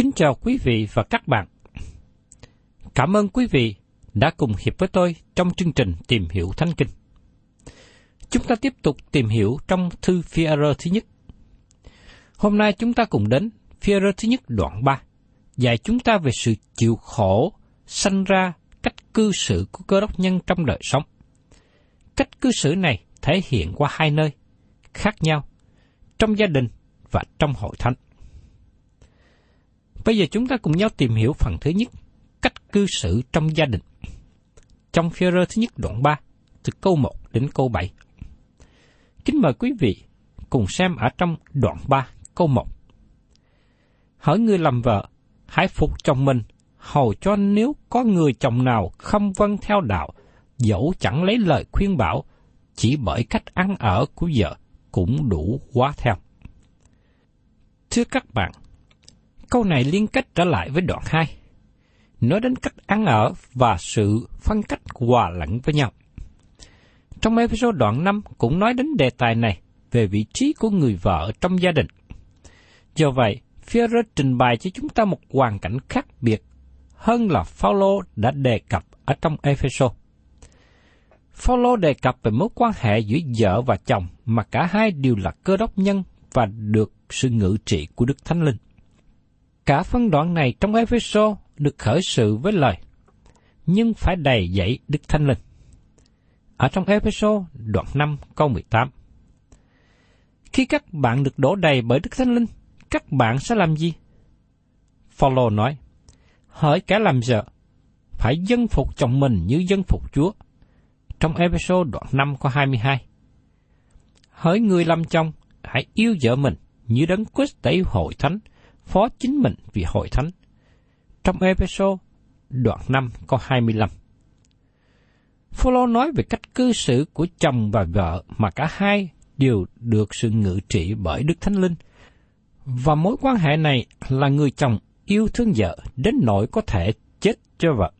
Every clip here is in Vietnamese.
Kính chào quý vị và các bạn. Cảm ơn quý vị đã cùng hiệp với tôi trong chương trình Tìm hiểu Thánh Kinh. Chúng ta tiếp tục tìm hiểu trong thư phi thứ nhất. Hôm nay chúng ta cùng đến phi thứ nhất đoạn 3, dạy chúng ta về sự chịu khổ sanh ra cách cư xử của cơ đốc nhân trong đời sống. Cách cư xử này thể hiện qua hai nơi khác nhau, trong gia đình và trong hội thánh. Bây giờ chúng ta cùng nhau tìm hiểu phần thứ nhất, cách cư xử trong gia đình. Trong phía rơ thứ nhất đoạn 3, từ câu 1 đến câu 7. Kính mời quý vị cùng xem ở trong đoạn 3, câu 1. Hỏi người làm vợ, hãy phục chồng mình, hầu cho nếu có người chồng nào không vâng theo đạo, dẫu chẳng lấy lời khuyên bảo, chỉ bởi cách ăn ở của vợ cũng đủ quá theo. Thưa các bạn, câu này liên kết trở lại với đoạn 2, nói đến cách ăn ở và sự phân cách hòa lẫn với nhau. Trong episode đoạn 5 cũng nói đến đề tài này về vị trí của người vợ trong gia đình. Do vậy, Führer trình bày cho chúng ta một hoàn cảnh khác biệt hơn là Phaolô đã đề cập ở trong Ephesos. Phaolô đề cập về mối quan hệ giữa vợ và chồng mà cả hai đều là cơ đốc nhân và được sự ngự trị của Đức Thánh Linh. Cả phân đoạn này trong Ephesos được khởi sự với lời, nhưng phải đầy dậy Đức Thánh Linh. Ở trong Ephesos đoạn 5 câu 18. Khi các bạn được đổ đầy bởi Đức Thánh Linh, các bạn sẽ làm gì? Phaolô nói, hỡi kẻ làm vợ, phải dân phục chồng mình như dân phục Chúa. Trong Ephesos đoạn 5 câu 22. Hỡi người làm chồng, hãy yêu vợ mình như đấng Christ đã yêu hội thánh, phó chính mình vì hội thánh. Trong Ephesos đoạn 5 có 25. Phaolô nói về cách cư xử của chồng và vợ mà cả hai đều được sự ngự trị bởi Đức Thánh Linh. Và mối quan hệ này là người chồng yêu thương vợ đến nỗi có thể chết cho vợ.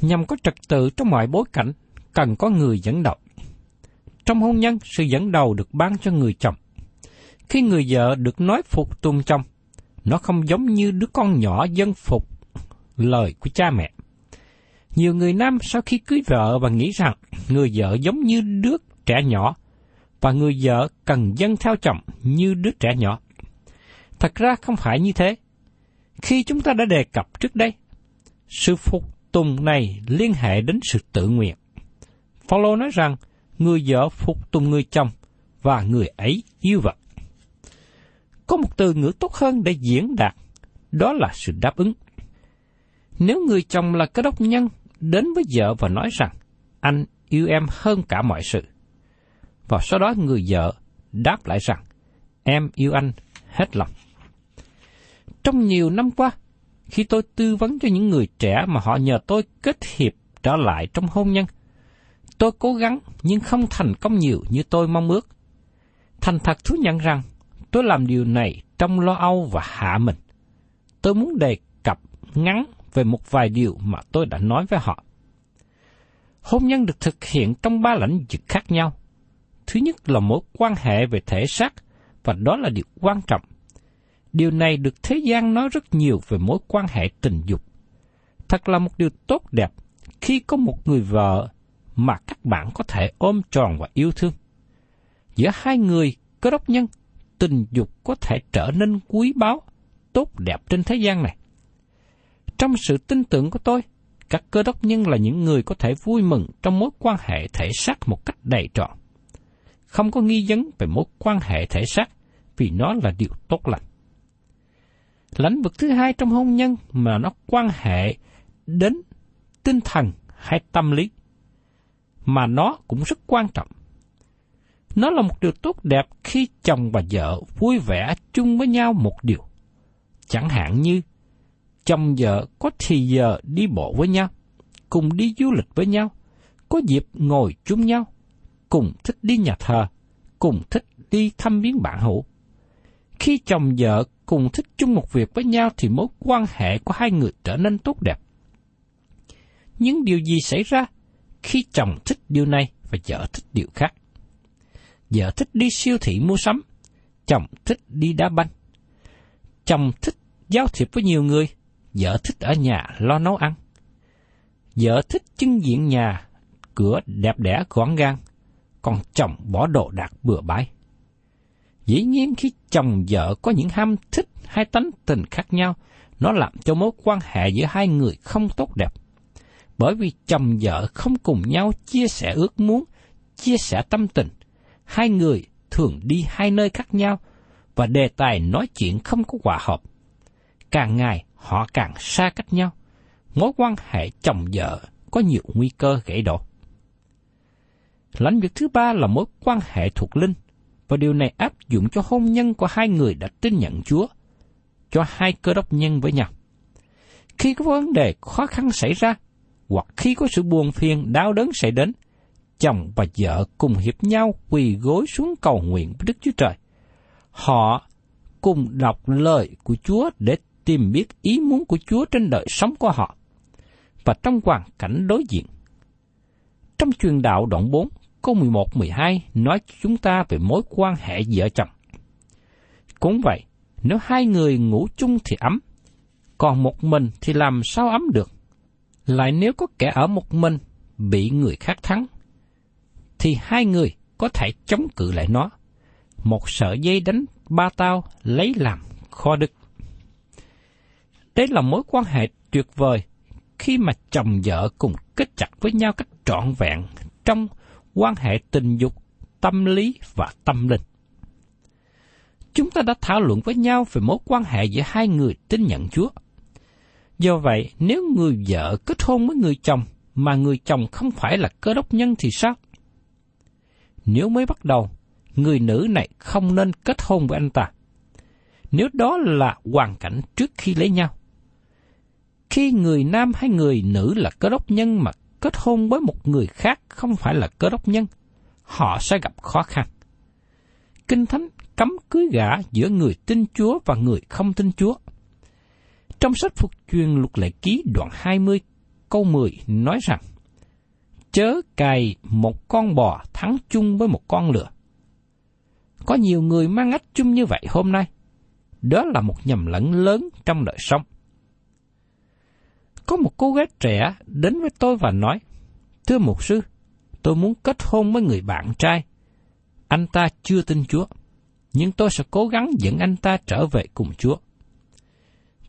Nhằm có trật tự trong mọi bối cảnh, cần có người dẫn đầu. Trong hôn nhân, sự dẫn đầu được ban cho người chồng. Khi người vợ được nói phục tùng chồng, nó không giống như đứa con nhỏ dân phục lời của cha mẹ. Nhiều người nam sau khi cưới vợ và nghĩ rằng người vợ giống như đứa trẻ nhỏ, và người vợ cần dân theo chồng như đứa trẻ nhỏ. Thật ra không phải như thế. Khi chúng ta đã đề cập trước đây, sự phục tùng này liên hệ đến sự tự nguyện. Phaolô nói rằng người vợ phục tùng người chồng và người ấy yêu vợ. Có một từ ngữ tốt hơn để diễn đạt, đó là sự đáp ứng. Nếu người chồng là cơ đốc nhân đến với vợ và nói rằng anh yêu em hơn cả mọi sự, và sau đó người vợ đáp lại rằng em yêu anh hết lòng. Trong nhiều năm qua, khi tôi tư vấn cho những người trẻ mà họ nhờ tôi kết hiệp trở lại trong hôn nhân, tôi cố gắng nhưng không thành công nhiều như tôi mong ước. Thành thật thú nhận rằng tôi làm điều này trong lo âu và hạ mình. Tôi muốn đề cập ngắn về một vài điều mà tôi đã nói với họ. Hôn nhân được thực hiện trong ba lãnh vực khác nhau. Thứ nhất là mối quan hệ về thể xác, và đó là điều quan trọng. Điều này được thế gian nói rất nhiều về mối quan hệ tình dục. Thật là một điều tốt đẹp khi có một người vợ mà các bạn có thể ôm tròn và yêu thương. Giữa hai người có đốc nhân, tình dục có thể trở nên quý báu, tốt đẹp trên thế gian này. Trong sự tin tưởng của tôi, các cơ đốc nhân là những người có thể vui mừng trong mối quan hệ thể xác một cách đầy trọn. Không có nghi vấn về mối quan hệ thể xác vì nó là điều tốt lành. Lãnh vực thứ hai trong hôn nhân mà nó quan hệ đến tinh thần hay tâm lý, mà nó cũng rất quan trọng. Nó là một điều tốt đẹp khi chồng và vợ vui vẻ chung với nhau một điều. Chẳng hạn như chồng vợ có thì giờ đi bộ với nhau, cùng đi du lịch với nhau, có dịp ngồi chung nhau, cùng thích đi nhà thờ, cùng thích đi thăm viếng bạn hữu. Khi chồng vợ cùng thích chung một việc với nhau thì mối quan hệ của hai người trở nên tốt đẹp. Những điều gì xảy ra khi chồng thích điều này và vợ thích điều khác? Vợ thích đi siêu thị mua sắm, chồng thích đi đá banh. Chồng thích giao thiệp với nhiều người, vợ thích ở nhà lo nấu ăn. Vợ thích trưng diện nhà, cửa đẹp đẽ gọn gàng, còn chồng bỏ đồ đạc bừa bãi. Dĩ nhiên khi chồng vợ có những ham thích hay tánh tình khác nhau, nó làm cho mối quan hệ giữa hai người không tốt đẹp. Bởi vì chồng vợ không cùng nhau chia sẻ ước muốn, chia sẻ tâm tình, hai người thường đi hai nơi khác nhau và đề tài nói chuyện không có hòa hợp. Càng ngày họ càng xa cách nhau, mối quan hệ chồng vợ có nhiều nguy cơ gãy đổ. Lãnh vực thứ ba là mối quan hệ thuộc linh, và điều này áp dụng cho hôn nhân của hai người đã tin nhận Chúa, cho hai cơ đốc nhân với nhau. Khi có vấn đề khó khăn xảy ra, hoặc khi có sự buồn phiền đau đớn xảy đến, chồng và vợ cùng hiệp nhau quỳ gối xuống cầu nguyện với Đức Chúa Trời. Họ cùng đọc lời của Chúa để tìm biết ý muốn của Chúa trên đời sống của họ. Và trong hoàn cảnh đối diện. Trong truyền đạo đoạn 4, câu 11-12 nói chúng ta về mối quan hệ vợ chồng. Cũng vậy, nếu hai người ngủ chung thì ấm, còn một mình thì làm sao ấm được? Lại nếu có kẻ ở một mình bị người khác thắng, thì hai người có thể chống cự lại nó. Một sợi dây đánh ba tao lấy làm kho đức. Đây là mối quan hệ tuyệt vời khi mà chồng vợ cùng kết chặt với nhau cách trọn vẹn trong quan hệ tình dục, tâm lý và tâm linh. Chúng ta đã thảo luận với nhau về mối quan hệ giữa hai người tin nhận Chúa. Do vậy, nếu người vợ kết hôn với người chồng mà người chồng không phải là cơ đốc nhân thì sao? Nếu mới bắt đầu, người nữ này không nên kết hôn với anh ta. Nếu đó là hoàn cảnh trước khi lấy nhau. Khi người nam hay người nữ là cơ đốc nhân mà kết hôn với một người khác không phải là cơ đốc nhân, họ sẽ gặp khó khăn. Kinh Thánh cấm cưới gả giữa người tin Chúa và người không tin Chúa. Trong sách phục truyền luật lệ ký đoạn 20 câu 10 nói rằng, Chớ cày một con bò thắng chung với một con lừa. Có nhiều người mang ách chung như vậy hôm nay. Đó là một nhầm lẫn lớn trong đời sống. Có một cô gái trẻ đến với tôi và nói, Thưa mục sư, tôi muốn kết hôn với người bạn trai. Anh ta chưa tin Chúa, nhưng tôi sẽ cố gắng dẫn anh ta trở về cùng Chúa.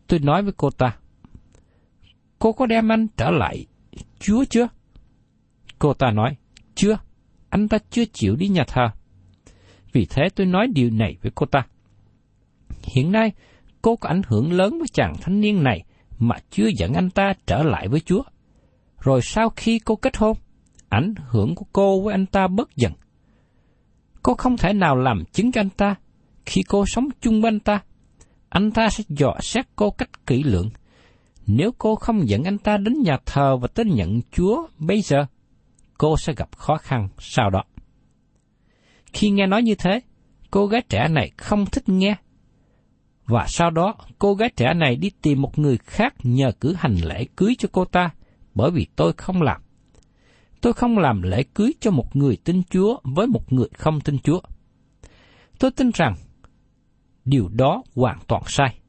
Tôi nói với cô ta, cô có đem anh trở lại Chúa chưa? Cô ta nói, chưa, anh ta chưa chịu đi nhà thờ. Vì thế tôi nói điều này với cô ta. Hiện nay, cô có ảnh hưởng lớn với chàng thanh niên này mà chưa dẫn anh ta trở lại với Chúa. Rồi sau khi cô kết hôn, ảnh hưởng của cô với anh ta bớt dần. Cô không thể nào làm chứng cho anh ta khi cô sống chung với anh ta. Anh ta sẽ dò xét cô cách kỹ lưỡng. Nếu cô không dẫn anh ta đến nhà thờ và tin nhận Chúa bây giờ, cô sẽ gặp khó khăn sau đó. Khi nghe nói như thế, cô gái trẻ này không thích nghe. Và sau đó, cô gái trẻ này đi tìm một người khác nhờ cử hành lễ cưới cho cô ta, bởi vì tôi không làm. Tôi không làm lễ cưới cho một người tin Chúa với một người không tin Chúa. Tôi tin rằng điều đó hoàn toàn sai.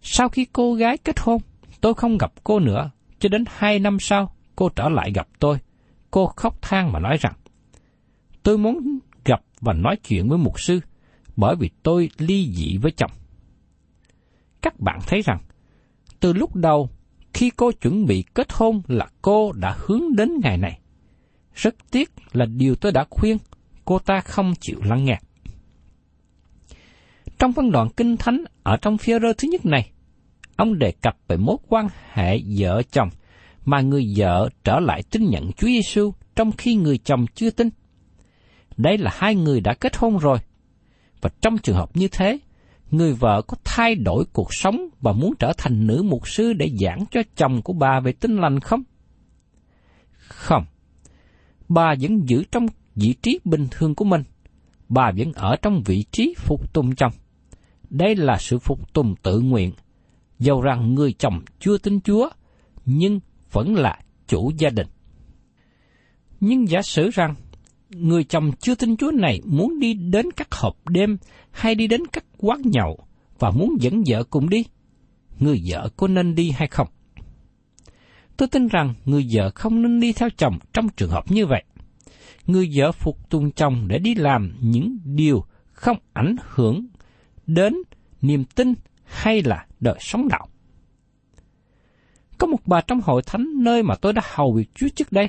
Sau khi cô gái kết hôn, tôi không gặp cô nữa, cho đến hai năm sau, cô trở lại gặp tôi. Cô khóc than mà nói rằng, tôi muốn gặp và nói chuyện với mục sư, bởi vì tôi ly dị với chồng. Các bạn thấy rằng, từ lúc đầu, khi cô chuẩn bị kết hôn là cô đã hướng đến ngày này. Rất tiếc là điều tôi đã khuyên, cô ta không chịu lắng nghe. Trong phân đoạn kinh thánh ở trong phía rơ thứ nhất này, ông đề cập về mối quan hệ vợ chồng mà người vợ trở lại tin nhận Chúa Giêsu trong khi người chồng chưa tin. Đây là hai người đã kết hôn rồi. Và trong trường hợp như thế, người vợ có thay đổi cuộc sống và muốn trở thành nữ mục sư để giảng cho chồng của bà về tinh lành không? Không. Bà vẫn giữ trong vị trí bình thường của mình. Bà vẫn ở trong vị trí phục tùng chồng. Đây là sự phục tùng tự nguyện. Dầu rằng người chồng chưa tin Chúa, nhưng vẫn là chủ gia đình. Nhưng giả sử rằng người chồng chưa tin Chúa này muốn đi đến các hộp đêm hay đi đến các quán nhậu và muốn dẫn vợ cùng đi, người vợ có nên đi hay không? Tôi tin rằng người vợ không nên đi theo chồng trong trường hợp như vậy. Người vợ phục tùng chồng để đi làm những điều không ảnh hưởng đến niềm tin hay là đời sống đạo. Có một bà trong hội thánh nơi mà tôi đã hầu việc Chúa trước đây.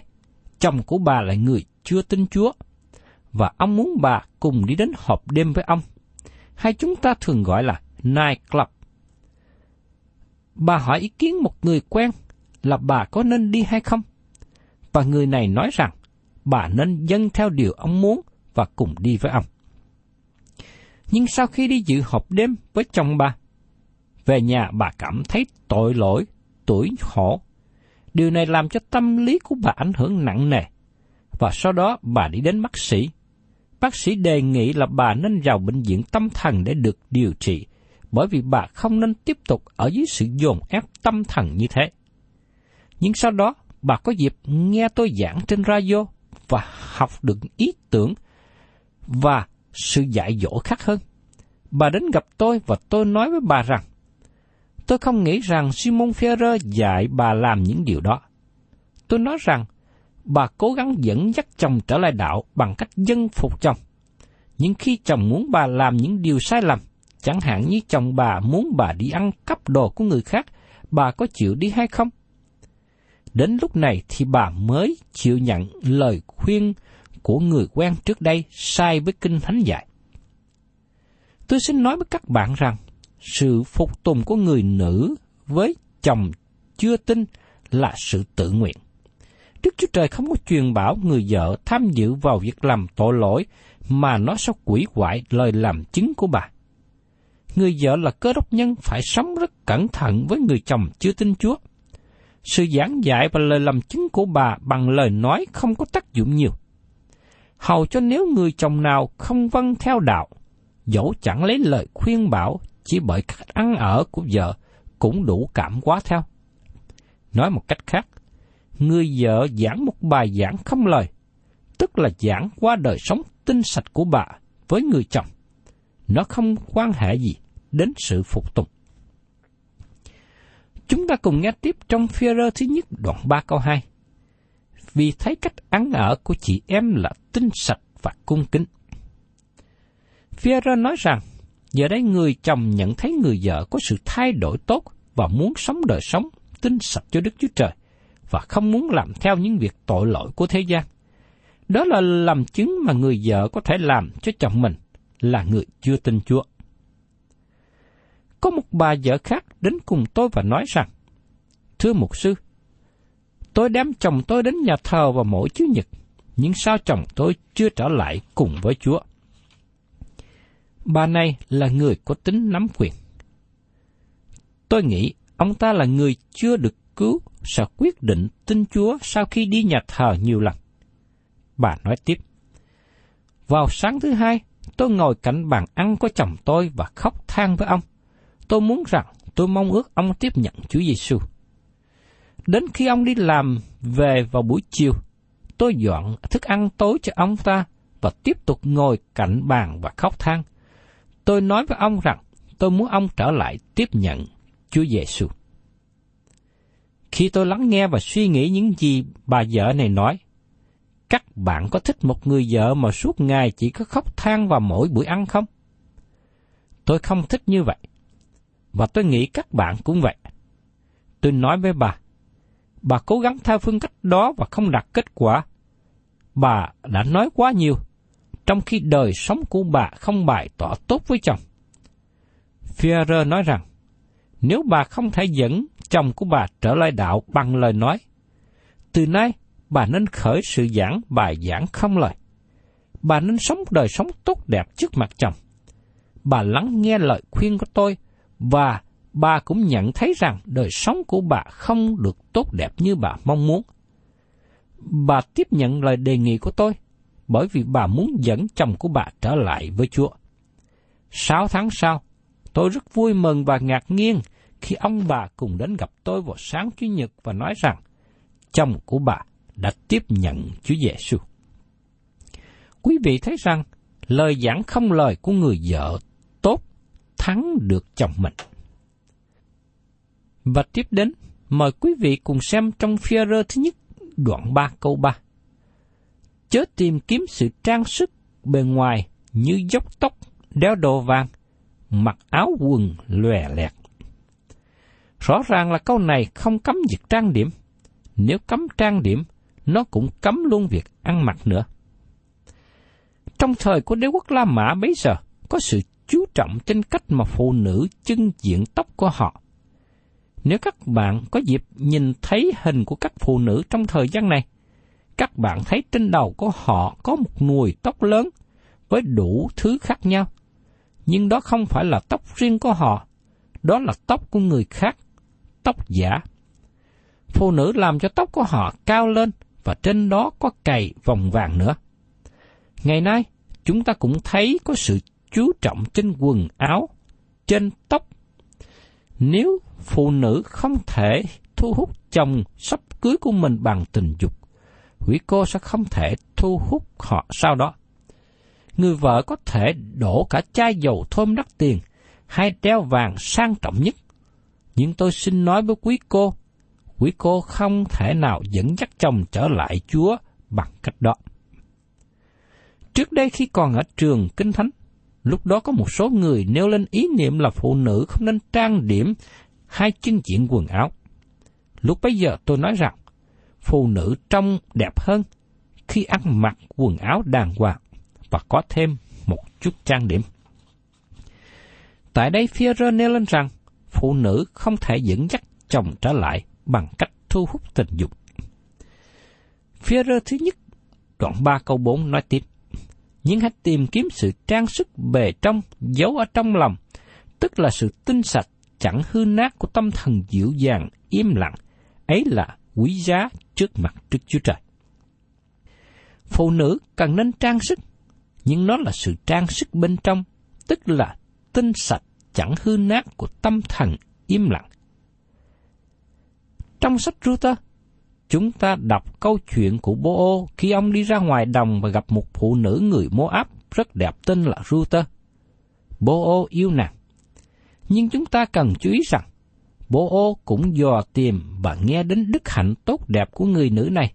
Chồng của bà là người chưa tin Chúa, và ông muốn bà cùng đi đến họp đêm với ông. Hay chúng ta thường gọi là night club. Bà hỏi ý kiến một người quen là bà có nên đi hay không? Và người này nói rằng bà nên dâng theo điều ông muốn và cùng đi với ông. Nhưng sau khi đi dự họp đêm với chồng bà, về nhà bà cảm thấy tội lỗi, tuổi khổ. Điều này làm cho tâm lý của bà ảnh hưởng nặng nề. Và sau đó bà đi đến bác sĩ. Bác sĩ đề nghị là bà nên vào bệnh viện tâm thần để được điều trị, bởi vì bà không nên tiếp tục ở dưới sự dồn ép tâm thần như thế. Nhưng sau đó, bà có dịp nghe tôi giảng trên radio và học được ý tưởng và sự dạy dỗ khác hơn. Bà đến gặp tôi và tôi nói với bà rằng, tôi không nghĩ rằng Simon Ferrer dạy bà làm những điều đó. Tôi nói rằng, bà cố gắng dẫn dắt chồng trở lại đạo bằng cách dân phục chồng. Nhưng khi chồng muốn bà làm những điều sai lầm, chẳng hạn như chồng bà muốn bà đi ăn cắp đồ của người khác, bà có chịu đi hay không? Đến lúc này thì bà mới chịu nhận lời khuyên của người quen trước đây sai với kinh thánh dạy. Tôi xin nói với các bạn rằng, sự phục tùng của người nữ với chồng chưa tin là sự tự nguyện. Đức Chúa Trời không có truyền bảo người vợ tham dự vào việc làm tội lỗi mà nó sẽ quỷ hoại lời làm chứng của bà. Người vợ là cơ đốc nhân phải sống rất cẩn thận với người chồng chưa tin Chúa. Sự giảng dạy và lời làm chứng của bà bằng lời nói không có tác dụng nhiều. Hầu cho nếu người chồng nào không vâng theo đạo, dẫu chẳng lấy lời khuyên bảo chỉ bởi cách ăn ở của vợ cũng đủ cảm quá theo. Nói một cách khác, người vợ giảng một bài giảng không lời, tức là giảng qua đời sống tinh sạch của bà với người chồng. Nó không quan hệ gì đến sự phục tùng. Chúng ta cùng nghe tiếp trong phía rơ thứ nhất đoạn 3 câu 2. Vì thấy cách ăn ở của chị em là tinh sạch và cung kính. Phía rơ nói rằng, Giờ đây người chồng nhận thấy người vợ có sự thay đổi tốt và muốn sống đời sống tin sạch cho Đức Chúa Trời và không muốn làm theo những việc tội lỗi của thế gian. Đó là làm chứng mà người vợ có thể làm cho chồng mình là người chưa tin Chúa. Có một bà vợ khác đến cùng tôi và nói rằng, Thưa mục sư, tôi đem chồng tôi đến nhà thờ vào mỗi Chủ nhật, nhưng sao chồng tôi chưa trở lại cùng với Chúa? Bà này là người có tính nắm quyền. Tôi nghĩ ông ta là người chưa được cứu sẽ quyết định tin Chúa sau khi đi nhà thờ nhiều lần. Bà nói tiếp. Vào sáng thứ hai, tôi ngồi cạnh bàn ăn của chồng tôi và khóc than với ông. Tôi muốn rằng tôi mong ước ông tiếp nhận Chúa Giêsu. Đến khi ông đi làm về vào buổi chiều, tôi dọn thức ăn tối cho ông ta và tiếp tục ngồi cạnh bàn và khóc than. Tôi nói với ông rằng tôi muốn ông trở lại tiếp nhận Chúa Giêsu. Khi tôi lắng nghe và suy nghĩ những gì bà vợ này nói, các bạn có thích một người vợ mà suốt ngày chỉ có khóc than vào mỗi buổi ăn không? Tôi không thích như vậy. Và tôi nghĩ các bạn cũng vậy. Tôi nói với bà, bà cố gắng theo phương cách đó và không đạt kết quả. Bà đã nói quá nhiều, trong khi đời sống của bà không bày tỏ tốt với chồng. Führer nói rằng, nếu bà không thể dẫn chồng của bà trở lại đạo bằng lời nói, từ nay bà nên khởi sự giảng bài giảng không lời. Bà nên sống đời sống tốt đẹp trước mặt chồng. Bà lắng nghe lời khuyên của tôi và bà cũng nhận thấy rằng đời sống của bà không được tốt đẹp như bà mong muốn. Bà tiếp nhận lời đề nghị của tôi bởi vì bà muốn dẫn chồng của bà trở lại với Chúa. Sáu tháng sau, tôi rất vui mừng và ngạc nhiên khi ông bà cùng đến gặp tôi vào sáng Chủ nhật và nói rằng chồng của bà đã tiếp nhận Chúa Giêsu. Quý vị thấy rằng lời giảng không lời của người vợ tốt thắng được chồng mình. Và tiếp đến, mời quý vị cùng xem trong phía rơ thứ nhất, đoạn 3 câu 3. Chớ tìm kiếm sự trang sức bề ngoài như dốc tóc, đeo đồ vàng, mặc áo quần lòe lẹt. Rõ ràng là câu này không cấm việc trang điểm. Nếu cấm trang điểm, nó cũng cấm luôn việc ăn mặc nữa. Trong thời của đế quốc La Mã bấy giờ, có sự chú trọng trên cách mà phụ nữ chân diện tóc của họ. Nếu các bạn có dịp nhìn thấy hình của các phụ nữ trong thời gian này, các bạn thấy trên đầu của họ có một nùi tóc lớn với đủ thứ khác nhau. Nhưng đó không phải là tóc riêng của họ, đó là tóc của người khác, tóc giả. Phụ nữ làm cho tóc của họ cao lên và trên đó có cày vòng vàng nữa. Ngày nay, chúng ta cũng thấy có sự chú trọng trên quần áo, trên tóc. Nếu phụ nữ không thể thu hút chồng sắp cưới của mình bằng tình dục, quý cô sẽ không thể thu hút họ sau đó. Người vợ có thể đổ cả chai dầu thơm đắt tiền hay đeo vàng sang trọng nhất. Nhưng tôi xin nói với quý cô, quý cô không thể nào dẫn dắt chồng trở lại Chúa bằng cách đó. Trước đây khi còn ở trường Kinh Thánh, lúc đó có một số người nêu lên ý niệm là phụ nữ không nên trang điểm hay chân diện quần áo. Lúc bấy giờ tôi nói rằng, phụ nữ trông đẹp hơn khi ăn mặc quần áo đàng hoàng và có thêm một chút trang điểm. Tại đây phía nêu lên rằng, phụ nữ không thể dẫn dắt chồng trở lại bằng cách thu hút tình dục. Phía rơ thứ nhất, đoạn 3 câu 4 nói tiếp, nhưng hãy tìm kiếm sự trang sức bề trong, giấu ở trong lòng, tức là sự tinh sạch, chẳng hư nát của tâm thần dịu dàng, im lặng, ấy là quý giá trước mặt Đức Chúa Trời. Phụ nữ cần nên trang sức, nhưng nó là sự trang sức bên trong, tức là tinh sạch, chẳng hư nát của tâm thần im lặng, trong sách Ruther, chúng ta đọc câu chuyện của bố ô khi ông đi ra ngoài đồng và gặp một phụ nữ người Moab rất đẹp tên là Ruther. Bố ô yêu nàng. Nhưng chúng ta cần chú ý rằng, bố ô cũng dò tìm và nghe đến đức hạnh tốt đẹp của người nữ này.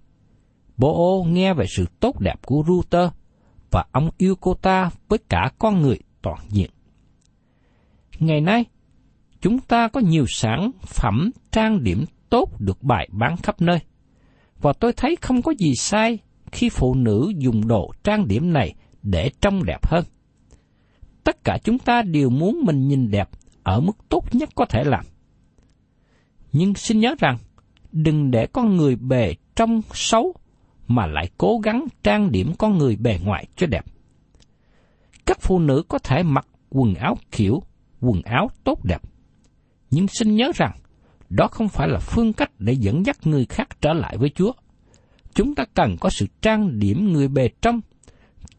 Bố ô nghe về sự tốt đẹp của Ruther và ông yêu cô ta với cả con người toàn diện. Ngày nay, chúng ta có nhiều sản phẩm trang điểm tốt được bày bán khắp nơi. Và tôi thấy không có gì sai khi phụ nữ dùng đồ trang điểm này để trông đẹp hơn. Tất cả chúng ta đều muốn mình nhìn đẹp ở mức tốt nhất có thể làm. Nhưng xin nhớ rằng, đừng để con người bề trong xấu mà lại cố gắng trang điểm con người bề ngoài cho đẹp. Các phụ nữ có thể mặc quần áo kiểu, quần áo tốt đẹp. Nhưng xin nhớ rằng, đó không phải là phương cách để dẫn dắt người khác trở lại với Chúa. Chúng ta cần có sự trang điểm người bề trong,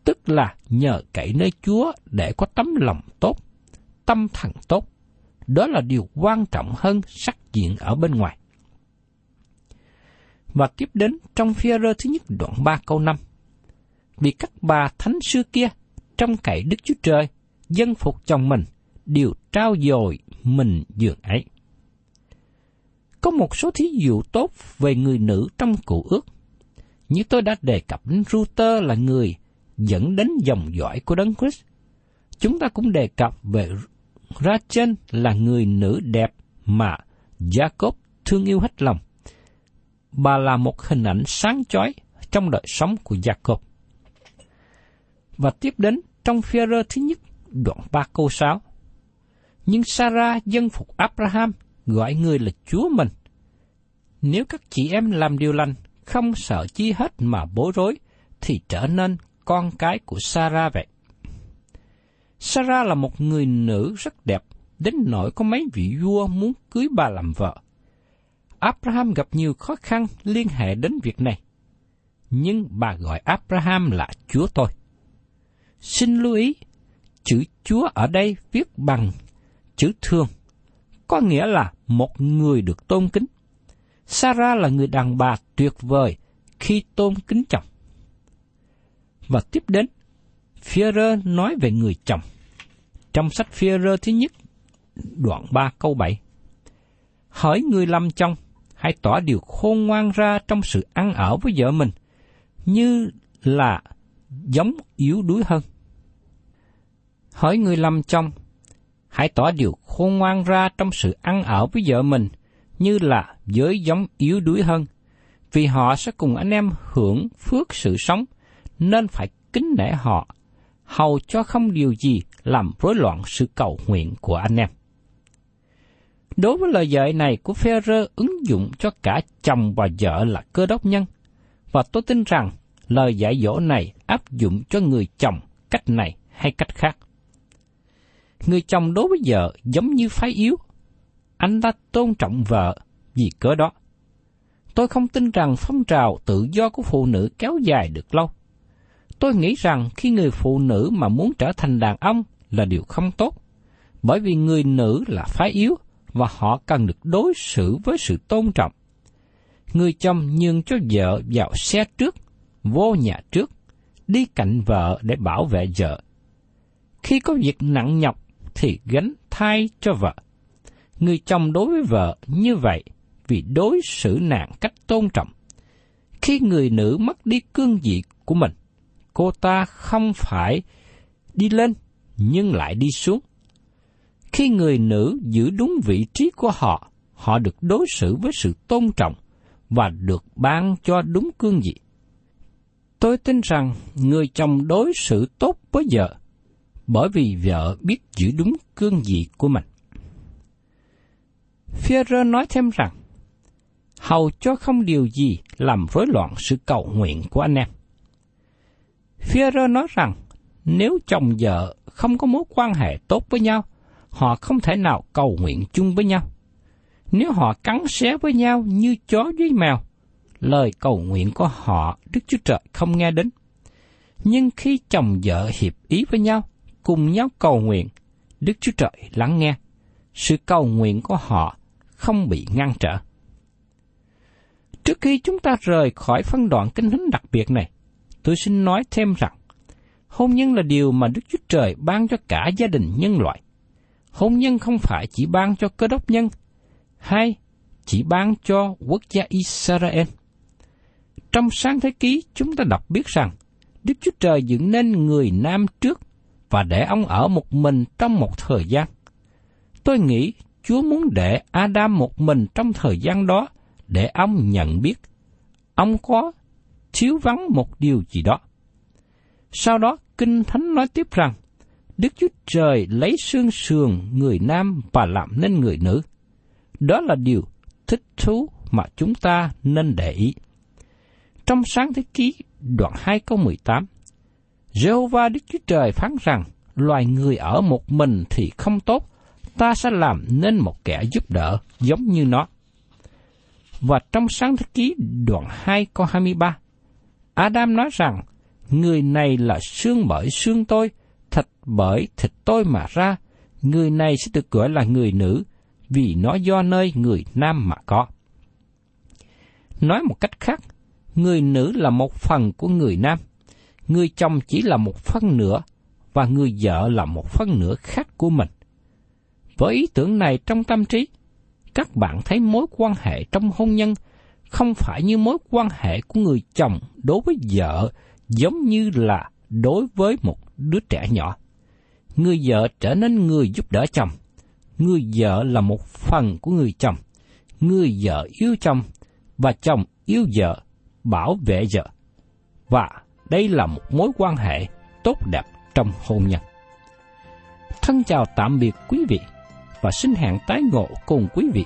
tức là nhờ cậy nơi Chúa để có tấm lòng tốt, tâm thần tốt. Đó là điều quan trọng hơn sắc diện ở bên ngoài. Và tiếp đến trong phía rơ thứ nhất đoạn 3 câu 5. Vì các bà thánh xưa kia trong cậy Đức Chúa Trời, dân phục chồng mình, đều trao dồi mình dường ấy. Có một số thí dụ tốt về người nữ trong cụ ước. Như tôi đã đề cập đến Ruther là người dẫn đến dòng dõi của Đấng Christ. Chúng ta cũng đề cập về Rachel là người nữ đẹp mà Jacob thương yêu hết lòng. Bà là một hình ảnh sáng chói trong đời sống của Jacob. Và tiếp đến trong phía rơ thứ nhất, đoạn 3 câu 6. Nhưng Sarah dân phục Abraham gọi người là Chúa mình. Nếu các chị em làm điều lành, không sợ chi hết mà bối rối, thì trở nên con cái của Sarah vậy. Sarah là một người nữ rất đẹp, đến nỗi có mấy vị vua muốn cưới bà làm vợ. Abraham gặp nhiều khó khăn liên hệ đến việc này. Nhưng bà gọi Abraham là Chúa tôi. Xin lưu ý, chữ Chúa ở đây viết bằng chữ thương, có nghĩa là một người được tôn kính. Sarah là người đàn bà tuyệt vời khi tôn kính chồng. Và tiếp đến, Führer nói về người chồng. Trong sách Führer thứ nhất, đoạn 3 câu 7. Hỏi người làm chồng, hãy tỏ điều khôn ngoan ra trong sự ăn ở với vợ mình, như là giống yếu đuối hơn. Hỏi người làm chồng, hãy tỏ điều khôn ngoan ra trong sự ăn ở với vợ mình, như là giới giống yếu đuối hơn, vì họ sẽ cùng anh em hưởng phước sự sống, nên phải kính nể họ, hầu cho không điều gì làm rối loạn sự cầu nguyện của anh em. Đối với lời dạy này của Phêrô ứng dụng cho cả chồng và vợ là cơ đốc nhân, và tôi tin rằng lời dạy dỗ này áp dụng cho người chồng cách này hay cách khác. Người chồng đối với vợ giống như phái yếu, anh ta tôn trọng vợ vì cớ đó. Tôi không tin rằng phong trào tự do của phụ nữ kéo dài được lâu. Tôi nghĩ rằng khi người phụ nữ mà muốn trở thành đàn ông là điều không tốt, bởi vì người nữ là phái yếu và họ cần được đối xử với sự tôn trọng. Người chồng nhường cho vợ vào xe trước, vô nhà trước, đi cạnh vợ để bảo vệ vợ. Khi có việc nặng nhọc thì gánh thay cho vợ. Người chồng đối với vợ như vậy vì đối xử nàng cách tôn trọng. Khi người nữ mất đi cương vị của mình, cô ta không phải đi lên nhưng lại đi xuống. Khi người nữ giữ đúng vị trí của họ, họ được đối xử với sự tôn trọng và được ban cho đúng cương vị. Tôi tin rằng người chồng đối xử tốt với vợ bởi vì vợ biết giữ đúng cương vị của mình. Führer nói thêm rằng, hầu cho không điều gì làm rối loạn sự cầu nguyện của anh em. Führer nói rằng, nếu chồng vợ không có mối quan hệ tốt với nhau, họ không thể nào cầu nguyện chung với nhau. Nếu họ cắn xé với nhau như chó với mèo, lời cầu nguyện của họ Đức Chúa Trời không nghe đến. Nhưng khi chồng vợ hiệp ý với nhau, cùng nhau cầu nguyện, Đức Chúa Trời lắng nghe. Sự cầu nguyện của họ không bị ngăn trở. Trước khi chúng ta rời khỏi phân đoạn kinh thánh đặc biệt này, tôi xin nói thêm rằng, hôn nhân là điều mà Đức Chúa Trời ban cho cả gia đình nhân loại. Hôn nhân không phải chỉ ban cho cơ đốc nhân, hay chỉ ban cho quốc gia Israel. Trong sáng thế ký, chúng ta đọc biết rằng, Đức Chúa Trời dựng nên người nam trước và để ông ở một mình trong một thời gian. Tôi nghĩ Chúa muốn để Adam một mình trong thời gian đó để ông nhận biết ông có thiếu vắng một điều gì đó. Sau đó, Kinh Thánh nói tiếp rằng, Đức Chúa Trời lấy xương sườn người nam và làm nên người nữ. Đó là điều thích thú mà chúng ta nên để ý. Trong sáng thế ký đoạn 2 câu 18, Jehovah Đức Chúa Trời phán rằng, loài người ở một mình thì không tốt, ta sẽ làm nên một kẻ giúp đỡ giống như nó. Và trong sáng thế ký đoạn 2 câu 23, Adam nói rằng, người này là xương bởi xương tôi, thịt bởi thịt tôi mà ra, người này sẽ được gọi là người nữ, vì nó do nơi người nam mà có. Nói một cách khác, người nữ là một phần của người nam, người chồng chỉ là một phần nữa, và người vợ là một phần nữa khác của mình. Với ý tưởng này trong tâm trí, các bạn thấy mối quan hệ trong hôn nhân không phải như mối quan hệ của người chồng đối với vợ giống như là đối với một đứa trẻ nhỏ. Người vợ trở nên người giúp đỡ chồng. Người vợ là một phần của người chồng. Người vợ yêu chồng và chồng yêu vợ, bảo vệ vợ. Và đây là một mối quan hệ tốt đẹp trong hôn nhân. Thân chào tạm biệt quý vị và xin hẹn tái ngộ cùng quý vị